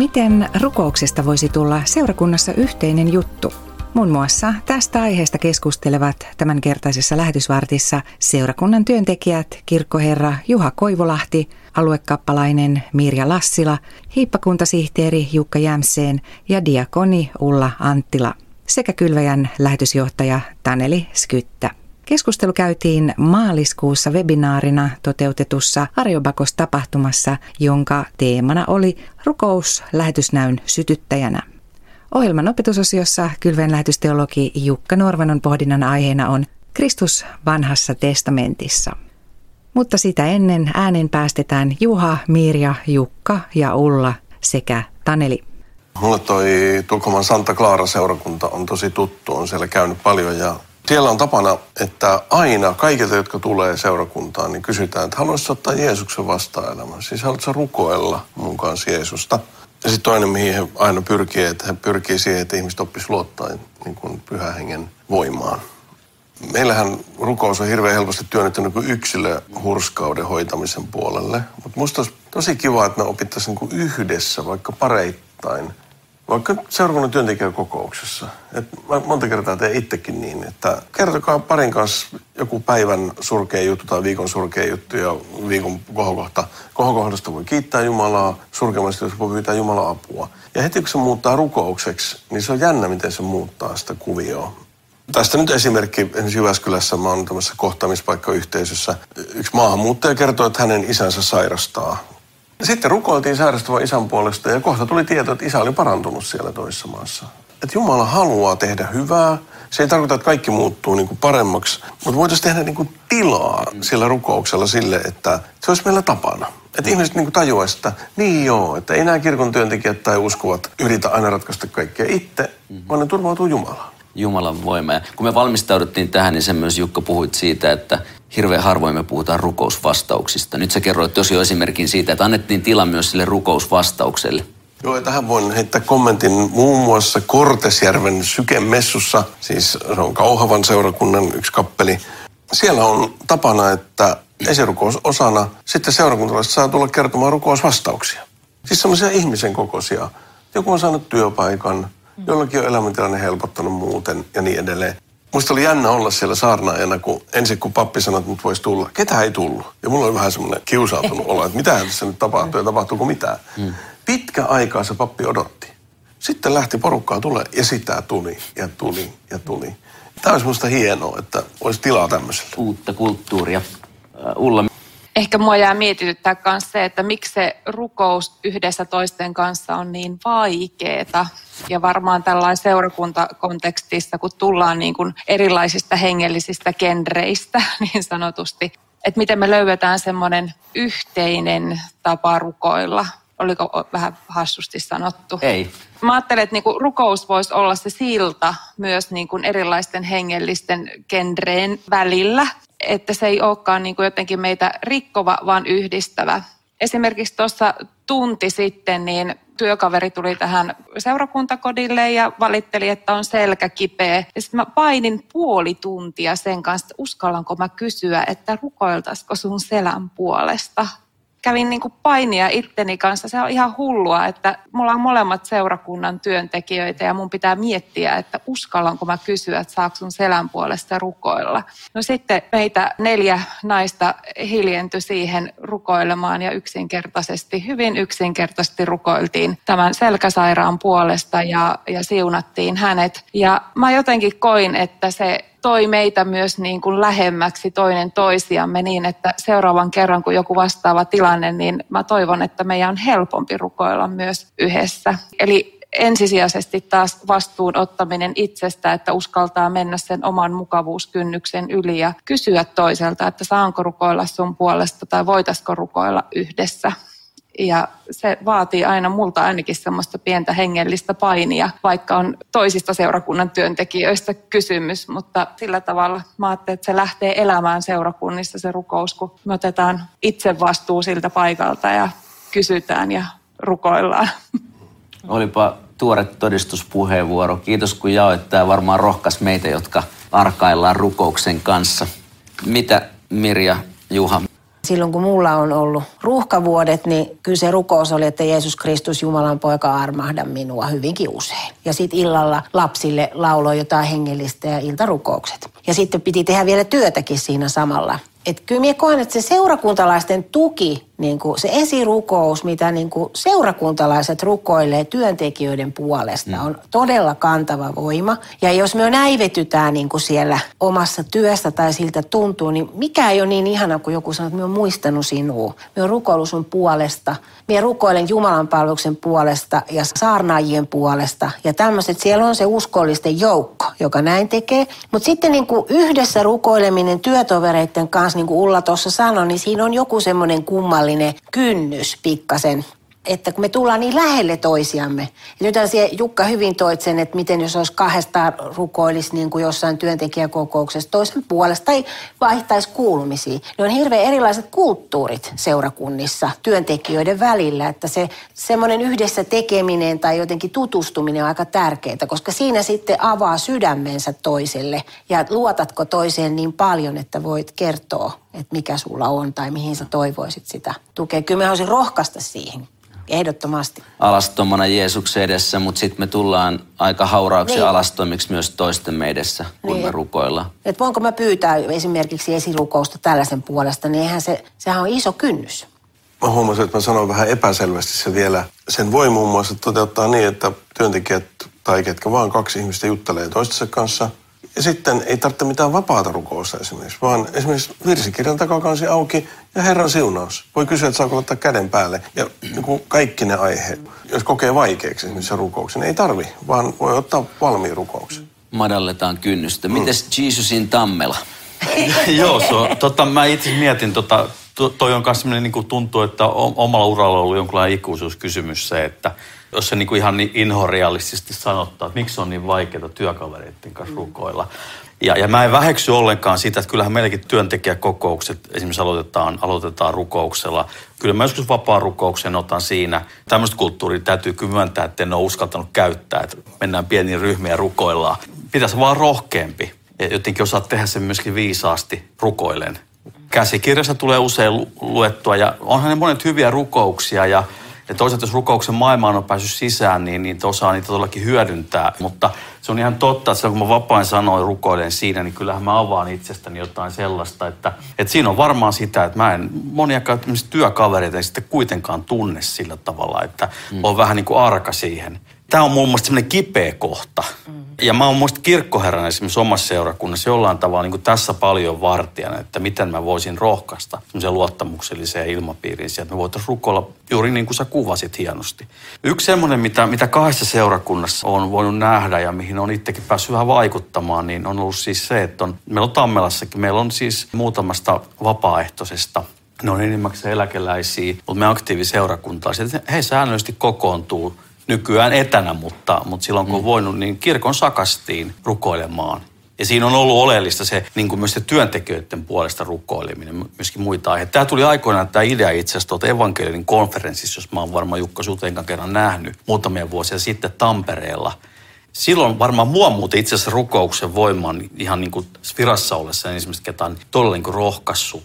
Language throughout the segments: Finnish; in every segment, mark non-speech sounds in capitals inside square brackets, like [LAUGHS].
Miten rukouksesta voisi tulla seurakunnassa yhteinen juttu? Muun muassa tästä aiheesta keskustelevat tämänkertaisessa lähetysvartissa seurakunnan työntekijät kirkkoherra Juha Koivulahti, aluekappalainen Mirja Lassila, hiippakuntasihteeri Jukka Jämseen ja diakoni Ulla Anttila sekä kylväjän lähetysjohtaja Taneli Skyttä. Keskustelu käytiin maaliskuussa webinaarina toteutetussa Arjobakos-tapahtumassa, jonka teemana oli rukous lähetysnäyn sytyttäjänä. Ohjelman opetusosiossa kylveen lähetysteologi Jukka Norvanon pohdinnan aiheena on Kristus vanhassa testamentissa. Mutta sitä ennen äänen päästetään Juha, Mirja, Jukka ja Ulla sekä Taneli. Mulle toi Tukholman Santa Clara seurakunta on tosi tuttu, on siellä käynyt paljon ja siellä on tapana, että aina kaikilta, jotka tulee seurakuntaan, niin kysytään, että haluaisitko ottaa Jeesuksen vastaan elämään? Siis haluaisitko rukoilla mun kanssa Jeesusta? Ja sitten toinen, mihin he aina pyrkii, että he pyrkii siihen, että ihmiset oppis luottaa niin kuin pyhän hengen voimaan. Meillähän rukous on hirveän helposti työnnetty niin yksilöhurskauden hoitamisen puolelle. Mutta musta olisi tosi kiva, että me opittaisiin niin yhdessä, vaikka pareittain, vaikka seurakunnan työntekijäkokouksessa. Et mä monta kertaa teen itsekin niin, että kertokaa parin kanssa joku päivän surkea juttu tai viikon surkea juttu ja viikon kohokohta. Kohokohdasta voi kiittää Jumalaa, surkeammasta jos voi pyytää Jumalaa apua. Ja heti kun se muuttaa rukoukseksi, niin se on jännä, miten se muuttaa sitä kuvioa. Tästä nyt esimerkki, esimerkiksi Jyväskylässä mä oon tämmöisessä kohtaamispaikkayhteisössä. Yksi maahanmuuttaja kertoo, että hänen isänsä sairastaa sitten rukoiltiin sairastuvan isän puolesta ja kohta tuli tieto, että isä oli parantunut siellä toisessa maassa. Että Jumala haluaa tehdä hyvää. Se ei tarkoita, että kaikki muuttuu niin kuin paremmaksi, mutta voitaisiin tehdä niin kuin tilaa sillä rukouksella sille, että se olisi meillä tapana. Että mm. ihmiset niin tajuaisivat, että niin joo, että ei nämä kirkon työntekijät tai uskovat yritä aina ratkaista kaikkea itse, mm. vaan ne turvautuu Jumalaan. Jumalan voima. Ja kun me valmistauduttiin tähän, niin sen myös Jukka puhuit siitä, että hirveän harvoin me puhutaan rukousvastauksista. Nyt sä kerroit tosi esimerkin siitä, että annettiin tila myös sille rukousvastaukselle. Joo, ja tähän voin heittää kommentin muun muassa Kortesjärven sykemessussa, siis se on Kauhavan seurakunnan yksi kappeli. Siellä on tapana, että esirukous osana sitten seurakuntalaiset saa tulla kertomaan rukousvastauksia. Siis semmoisia ihmisen kokoisia. Joku on saanut työpaikan, jollakin on elämäntilanne helpottanut muuten ja niin edelleen. Musta oli jännä olla siellä saarnaajana, kun ensin kun pappi sanoi, että mut voisi tulla. Ketä ei tullut? Ja mulla oli vähän semmoinen kiusautunut olo, että mitä tässä nyt tapahtuu ja tapahtuuko mitään. Hmm. Pitkä aikaa se pappi odotti. Sitten lähti porukkaa tulee ja sitä tuli ja tuli ja tuli. Tämä olisi musta hienoa, että olisi tilaa tämmöiselle. Uutta kulttuuria. Ulla, Ehkä mua jää mietityttää myös se, että miksi se rukous yhdessä toisten kanssa on niin vaikeeta. Ja varmaan tällainen seurakuntakontekstissa, kun tullaan niin kuin erilaisista hengellisistä genreistä [LAUGHS] niin sanotusti, että miten me löydetään semmoinen yhteinen tapa rukoilla. Oliko vähän hassusti sanottu? Ei. Mä ajattelen, että niinku rukous voisi olla se silta myös niinku erilaisten hengellisten genreen välillä että se ei olekaan niin kuin jotenkin meitä rikkova, vaan yhdistävä. Esimerkiksi tuossa tunti sitten niin työkaveri tuli tähän seurakuntakodille ja valitteli, että on selkä kipeä. Ja sitten mä painin puoli tuntia sen kanssa, että uskallanko mä kysyä, että rukoiltaisiko sun selän puolesta kävin niin kuin painia itteni kanssa. Se on ihan hullua, että mulla on molemmat seurakunnan työntekijöitä ja mun pitää miettiä, että uskallanko mä kysyä, että saako sun selän puolesta rukoilla. No sitten meitä neljä naista hiljentyi siihen rukoilemaan ja yksinkertaisesti, hyvin yksinkertaisesti rukoiltiin tämän selkäsairaan puolesta ja, ja siunattiin hänet. Ja mä jotenkin koin, että se toi meitä myös niin kuin lähemmäksi toinen toisiamme niin, että seuraavan kerran kun joku vastaava tilanne, niin mä toivon, että meidän on helpompi rukoilla myös yhdessä. Eli ensisijaisesti taas vastuun ottaminen itsestä, että uskaltaa mennä sen oman mukavuuskynnyksen yli ja kysyä toiselta, että saanko rukoilla sun puolesta tai voitaisiko rukoilla yhdessä. Ja se vaatii aina multa ainakin semmoista pientä hengellistä painia, vaikka on toisista seurakunnan työntekijöistä kysymys. Mutta sillä tavalla mä että se lähtee elämään seurakunnissa se rukous, kun me otetaan itse vastuu siltä paikalta ja kysytään ja rukoillaan. Olipa tuore todistuspuheenvuoro. Kiitos kun jaoit. Tämä varmaan rohkas meitä, jotka arkaillaan rukouksen kanssa. Mitä Mirja, Juha, silloin kun mulla on ollut ruuhkavuodet, niin kyllä se rukous oli, että Jeesus Kristus, Jumalan poika, armahda minua hyvinkin usein. Ja sitten illalla lapsille lauloi jotain hengellistä ja iltarukoukset. Ja sitten piti tehdä vielä työtäkin siinä samalla. Et kyllä minä koen, että se seurakuntalaisten tuki niin kuin se esirukous, mitä niin kuin seurakuntalaiset rukoilee työntekijöiden puolesta, mm. on todella kantava voima. Ja jos me näivetytään niin kuin siellä omassa työssä tai siltä tuntuu, niin mikä ei ole niin ihana kuin joku sanoo, että me on muistanut sinua. Me on rukoillut sun puolesta. Me rukoilen Jumalan palveluksen puolesta ja saarnaajien puolesta. Ja tämmöiset, siellä on se uskollisten joukko, joka näin tekee. Mutta sitten niin kuin yhdessä rukoileminen työtovereiden kanssa, niin kuin Ulla tuossa sanoi, niin siinä on joku semmoinen kummallinen sosiaalinen kynnys pikkasen että kun me tullaan niin lähelle toisiamme. Ja nyt Jukka hyvin toit sen, että miten jos olisi kahdesta rukoilisi niin kuin jossain työntekijäkokouksessa toisen puolesta tai vaihtaisi kuulumisia. Ne on hirveän erilaiset kulttuurit seurakunnissa työntekijöiden välillä, että se semmoinen yhdessä tekeminen tai jotenkin tutustuminen on aika tärkeää, koska siinä sitten avaa sydämensä toiselle ja luotatko toiseen niin paljon, että voit kertoa, että mikä sulla on tai mihin sä toivoisit sitä tukea. Kyllä mä haluaisin rohkaista siihen Ehdottomasti. Alastomana Jeesuksen edessä, mutta sitten me tullaan aika hauraaksi niin. alastomiksi myös toisten edessä, kun niin. me rukoillaan. Et voinko mä pyytää esimerkiksi esirukousta tällaisen puolesta, niin eihän se, sehän on iso kynnys. Mä huomasin, että mä sanoin vähän epäselvästi se vielä. Sen voi muun muassa toteuttaa niin, että työntekijät tai ketkä vaan kaksi ihmistä juttelee toistensa kanssa – ja sitten ei tarvitse mitään vapaata rukousta esimerkiksi, vaan esimerkiksi virsikirjan takakansi auki ja Herran siunaus. Voi kysyä, että saako ottaa käden päälle. Ja niin kuin kaikki ne aiheet, jos kokee vaikeaksi esimerkiksi rukouksen, ei tarvi, vaan voi ottaa valmiin rukouksen. Madalletaan kynnystä. Mites mm. Jesusin tammela? [LAUGHS] Joo, so, tota, mä itse mietin, tota, to, toi on myös niin kuin tuntuu, että omalla uralla on ollut jonkinlainen ikuisuuskysymys se, että jos se niin kuin ihan niin inhorealistisesti sanottaa, että miksi on niin vaikeaa työkavereiden kanssa rukoilla. Ja, ja mä en väheksy ollenkaan sitä, että kyllähän meilläkin työntekijäkokoukset esimerkiksi aloitetaan, aloitetaan rukouksella. Kyllä mä joskus vapaan rukouksen otan siinä. Tämmöistä kulttuuria täytyy kyllä myöntää, että en ole uskaltanut käyttää, että mennään pieniin ryhmiin ja rukoillaan. Pitäisi vaan rohkeampi ja jotenkin osaa tehdä sen myöskin viisaasti rukoilen. Käsikirjassa tulee usein luettua ja onhan ne monet hyviä rukouksia ja ja toisaalta jos rukouksen maailmaan on päässyt sisään, niin, niin osaa niitä todellakin hyödyntää. Mutta se on ihan totta, että kun mä vapain sanoin rukoilen siinä, niin kyllähän mä avaan itsestäni jotain sellaista, että, että siinä on varmaan sitä, että mä en monia työkavereita en sitten kuitenkaan tunne sillä tavalla, että mm. on vähän niin kuin arka siihen. Tämä on muun muassa semmoinen kipeä kohta. Mm. Ja mä oon muista kirkkoherran esimerkiksi omassa seurakunnassa jollain tavalla niin tässä paljon vartijana, että miten mä voisin rohkaista semmoiseen luottamukselliseen ilmapiiriin että me voitaisiin rukoilla juuri niin kuin sä kuvasit hienosti. Yksi semmoinen, mitä, mitä kahdessa seurakunnassa on voinut nähdä ja mihin on itsekin päässyt vähän vaikuttamaan, niin on ollut siis se, että on, meillä on Tammelassakin, meillä on siis muutamasta vapaaehtoisesta ne on enimmäkseen eläkeläisiä, mutta me aktiiviseurakuntalaiset, he säännöllisesti kokoontuu nykyään etänä, mutta, mutta silloin kun on mm. voinut, niin kirkon sakastiin rukoilemaan. Ja siinä on ollut oleellista se, niin kuin myös se työntekijöiden puolesta rukoileminen, myöskin muita aiheita. Tämä tuli aikoinaan tämä idea itse asiassa tuolta evankelin konferenssissa, jos mä oon varmaan Jukka Sutenkan kerran nähnyt muutamia vuosia sitten Tampereella. Silloin varmaan mua muuten itse asiassa rukouksen voiman ihan niin kuin virassa ollessa ensimmäistä ketään todella niin kuin rohkaissut.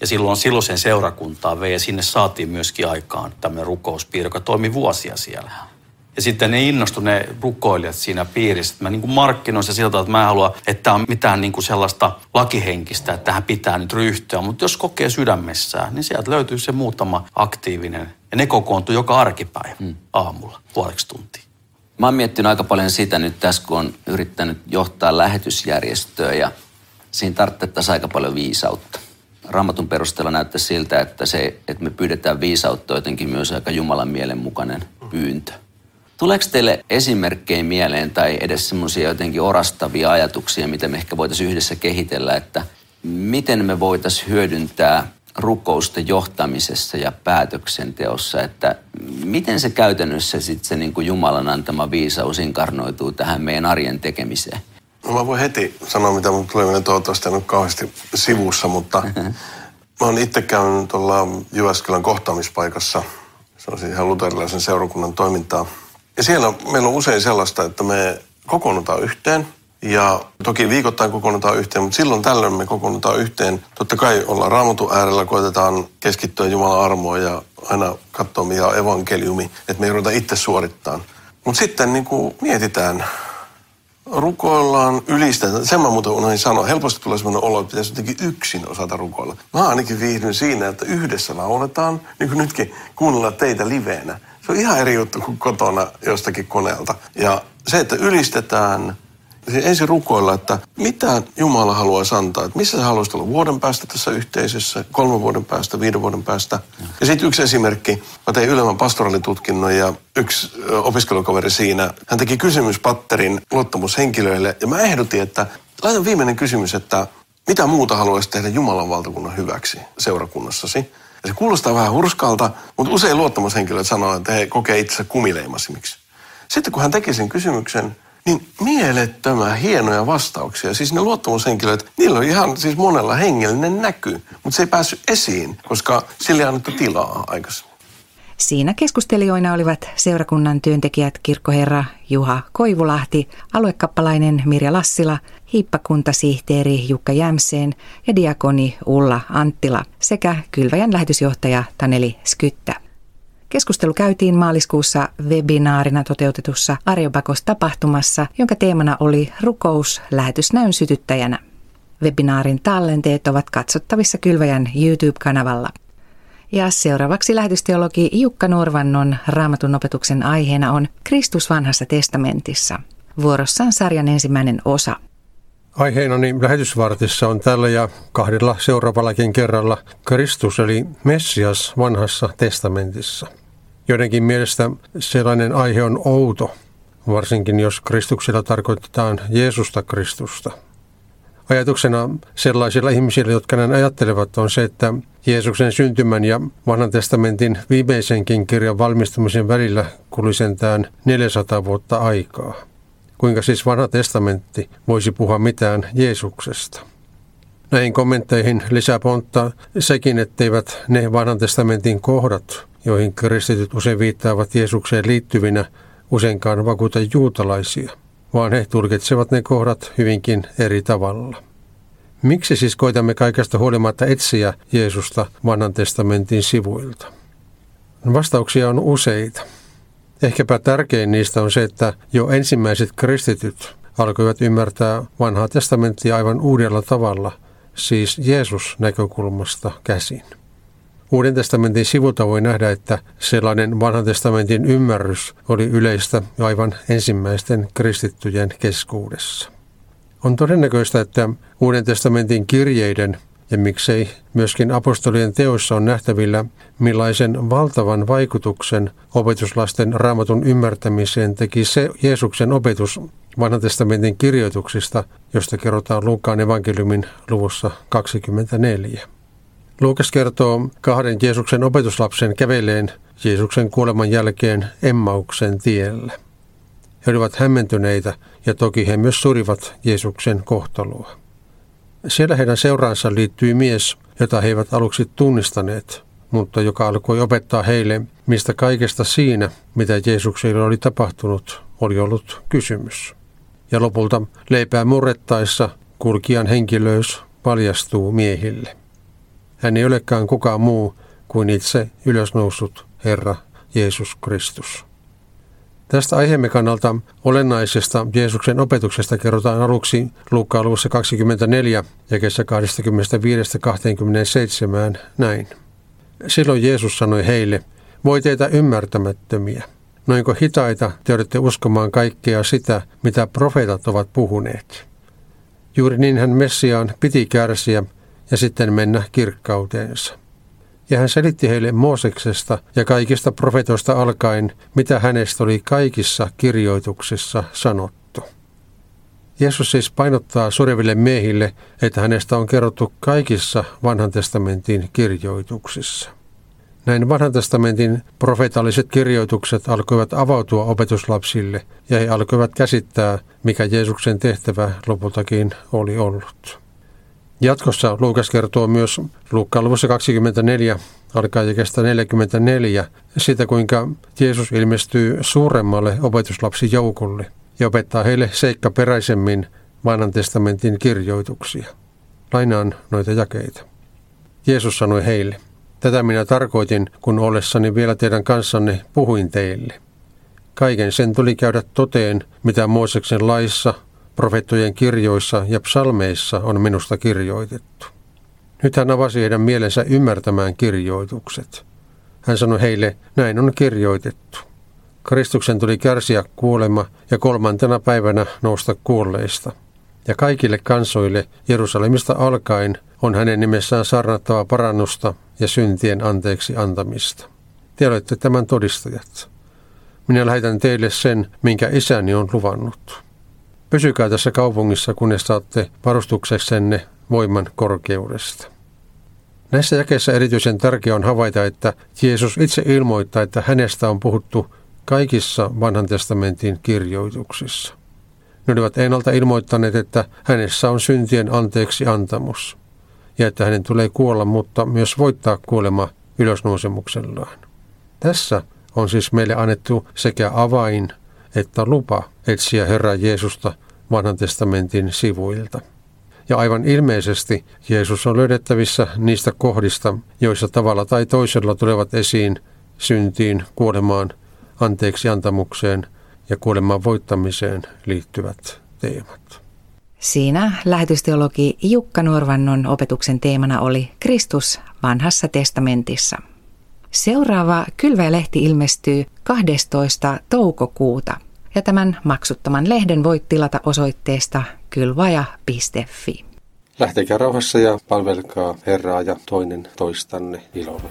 Ja silloin silloisen seurakuntaa vei ja sinne saatiin myöskin aikaan tämmöinen rukouspiiri, joka toimi vuosia siellä. Ja sitten ne innostu ne rukoilijat siinä piirissä. Mä niin kuin markkinoin se siltä, että mä en halua, että on mitään niin kuin sellaista lakihenkistä, että tähän pitää nyt ryhtyä. Mutta jos kokee sydämessään, niin sieltä löytyy se muutama aktiivinen. Ja ne kokoontuu joka arkipäivä hmm. aamulla puoleksi tuntia. Mä oon miettinyt aika paljon sitä nyt tässä, kun on yrittänyt johtaa lähetysjärjestöä ja siinä tarvittaisiin aika paljon viisautta. Raamatun perusteella näyttää siltä, että se, että me pyydetään viisautta jotenkin myös aika Jumalan mielenmukainen pyyntö. Tuleeko teille esimerkkejä mieleen tai edes semmoisia jotenkin orastavia ajatuksia, mitä me ehkä voitaisiin yhdessä kehitellä, että miten me voitaisiin hyödyntää rukousten johtamisessa ja päätöksenteossa, että miten se käytännössä sitten se niin kuin Jumalan antama viisaus inkarnoituu tähän meidän arjen tekemiseen? No mä voin heti sanoa, mitä mun tulee toivottavasti en ole kauheasti sivussa, mutta [LAUGHS] mä oon itse käynyt tuolla Jyväskylän kohtaamispaikassa. Se on siis ihan luterilaisen seurakunnan toimintaa. Ja siellä meillä on usein sellaista, että me kokoonnutaan yhteen Ja toki viikoittain kokoonnutaan yhteen, mutta silloin tällöin me kokoonnutaan yhteen. Totta kai ollaan raamatun äärellä, koetetaan keskittyä Jumalan armoa ja aina katsoa mikä on evankeliumi, että me ei ruveta itse suorittaa. Mutta sitten niin kuin mietitään, rukoillaan, ylistetään. Sen mä muuten unohdin sanoa. Helposti tulee sellainen olo, että pitäisi jotenkin yksin osata rukoilla. Mä ainakin viihdyn siinä, että yhdessä lauletaan, niin kuin nytkin kuunnella teitä liveenä. Se on ihan eri juttu kuin kotona jostakin koneelta. Ja se, että ylistetään, ensin rukoilla, että mitä Jumala haluaisi antaa. Että missä sä haluaisit olla vuoden päästä tässä yhteisössä, kolmen vuoden päästä, viiden vuoden päästä. Ja sitten yksi esimerkki. Mä tein ylemmän pastoralitutkinnon ja yksi opiskelukaveri siinä, hän teki kysymyspatterin luottamushenkilöille. Ja mä ehdotin, että laitan viimeinen kysymys, että mitä muuta haluaisit tehdä Jumalan valtakunnan hyväksi seurakunnassasi? Ja se kuulostaa vähän hurskalta, mutta usein luottamushenkilöt sanoo, että he kokee itse kumileimasimiksi. Sitten kun hän teki sen kysymyksen, niin mielettömän hienoja vastauksia. Siis ne luottamushenkilöt, niillä on ihan siis monella hengellinen näky, mutta se ei päässyt esiin, koska sille ei annettu tilaa aikaisemmin. Siinä keskustelijoina olivat seurakunnan työntekijät kirkkoherra Juha Koivulahti, aluekappalainen Mirja Lassila, hiippakuntasihteeri Jukka Jämseen ja diakoni Ulla Anttila sekä kylväjän lähetysjohtaja Taneli Skyttä. Keskustelu käytiin maaliskuussa webinaarina toteutetussa Arjobakos-tapahtumassa, jonka teemana oli rukous lähetysnäyn sytyttäjänä. Webinaarin tallenteet ovat katsottavissa Kylväjän YouTube-kanavalla. Ja seuraavaksi lähetysteologi Jukka Norvannon raamatun opetuksen aiheena on Kristus vanhassa testamentissa. Vuorossa on sarjan ensimmäinen osa. Aiheenani lähetysvartissa on tällä ja kahdella seuraavallakin kerralla Kristus eli Messias vanhassa testamentissa. Joidenkin mielestä sellainen aihe on outo, varsinkin jos Kristuksella tarkoitetaan Jeesusta Kristusta. Ajatuksena sellaisilla ihmisillä, jotka näin ajattelevat, on se, että Jeesuksen syntymän ja vanhan testamentin viimeisenkin kirjan valmistumisen välillä kului sentään 400 vuotta aikaa. Kuinka siis vanha testamentti voisi puhua mitään Jeesuksesta? Näihin kommentteihin lisää pontta sekin, etteivät ne vanhan testamentin kohdat, joihin kristityt usein viittaavat Jeesukseen liittyvinä, useinkaan vakuuta juutalaisia, vaan he tulkitsevat ne kohdat hyvinkin eri tavalla. Miksi siis koitamme kaikesta huolimatta etsiä Jeesusta vanhan testamentin sivuilta? Vastauksia on useita. Ehkäpä tärkein niistä on se, että jo ensimmäiset kristityt alkoivat ymmärtää vanhaa testamenttia aivan uudella tavalla, siis Jeesus-näkökulmasta käsin. Uuden testamentin sivulta voi nähdä, että sellainen vanhan testamentin ymmärrys oli yleistä aivan ensimmäisten kristittyjen keskuudessa. On todennäköistä, että Uuden testamentin kirjeiden ja miksei myöskin apostolien teoissa on nähtävillä, millaisen valtavan vaikutuksen opetuslasten raamatun ymmärtämiseen teki se Jeesuksen opetus vanhan testamentin kirjoituksista, josta kerrotaan Luukkaan evankeliumin luvussa 24. Luukas kertoo kahden Jeesuksen opetuslapsen käveleen Jeesuksen kuoleman jälkeen Emmauksen tiellä. He olivat hämmentyneitä ja toki he myös surivat Jeesuksen kohtaloa. Siellä heidän seuraansa liittyi mies, jota he eivät aluksi tunnistaneet, mutta joka alkoi opettaa heille, mistä kaikesta siinä, mitä Jeesukselle oli tapahtunut, oli ollut kysymys. Ja lopulta leipää murrettaessa kulkijan henkilöys paljastuu miehille. Hän ei olekaan kukaan muu kuin itse ylösnoussut Herra Jeesus Kristus. Tästä aiheemme kannalta olennaisesta Jeesuksen opetuksesta kerrotaan aluksi Luukkaan luvussa 24 ja kesä 25-27 näin. Silloin Jeesus sanoi heille, voi teitä ymmärtämättömiä. Noinko hitaita te olette uskomaan kaikkea sitä, mitä profeetat ovat puhuneet. Juuri niin hän Messiaan piti kärsiä ja sitten mennä kirkkauteensa. Ja hän selitti heille Mooseksesta ja kaikista profetoista alkaen, mitä hänestä oli kaikissa kirjoituksissa sanottu. Jeesus siis painottaa sureville miehille, että hänestä on kerrottu kaikissa vanhan testamentin kirjoituksissa. Näin vanhan testamentin profeetalliset kirjoitukset alkoivat avautua opetuslapsille ja he alkoivat käsittää, mikä Jeesuksen tehtävä lopultakin oli ollut. Jatkossa Luukas kertoo myös Luukkaan luvussa 24 alkaa kestä 44 siitä, kuinka Jeesus ilmestyy suuremmalle opetuslapsijoukolle ja opettaa heille seikkaperäisemmin vanhan testamentin kirjoituksia. Lainaan noita jakeita. Jeesus sanoi heille, tätä minä tarkoitin, kun ollessani vielä teidän kanssanne puhuin teille. Kaiken sen tuli käydä toteen, mitä Mooseksen laissa, profettojen kirjoissa ja psalmeissa on minusta kirjoitettu. Nyt hän avasi heidän mielensä ymmärtämään kirjoitukset. Hän sanoi heille, näin on kirjoitettu. Kristuksen tuli kärsiä kuolema ja kolmantena päivänä nousta kuolleista. Ja kaikille kansoille Jerusalemista alkaen on hänen nimessään sarnattava parannusta ja syntien anteeksi antamista. Te olette tämän todistajat. Minä lähetän teille sen, minkä isäni on luvannut. Pysykää tässä kaupungissa, kunnes saatte varustukseksenne voiman korkeudesta. Näissä jakeissa erityisen tärkeää on havaita, että Jeesus itse ilmoittaa, että hänestä on puhuttu kaikissa vanhan testamentin kirjoituksissa. Ne olivat ennalta ilmoittaneet, että hänessä on syntien anteeksi antamus ja että hänen tulee kuolla, mutta myös voittaa kuolema ylösnousemuksellaan. Tässä on siis meille annettu sekä avain että lupa etsiä Herra Jeesusta vanhan testamentin sivuilta. Ja aivan ilmeisesti Jeesus on löydettävissä niistä kohdista, joissa tavalla tai toisella tulevat esiin syntiin, kuolemaan, anteeksi antamukseen ja kuoleman voittamiseen liittyvät teemat. Siinä lähetysteologi Jukka Nuorvannon opetuksen teemana oli Kristus vanhassa testamentissa. Seuraava Kylväjälehti ilmestyy 12. toukokuuta ja tämän maksuttoman lehden voit tilata osoitteesta kylvaja.fi. Lähtekää rauhassa ja palvelkaa Herraa ja toinen toistanne ilolla.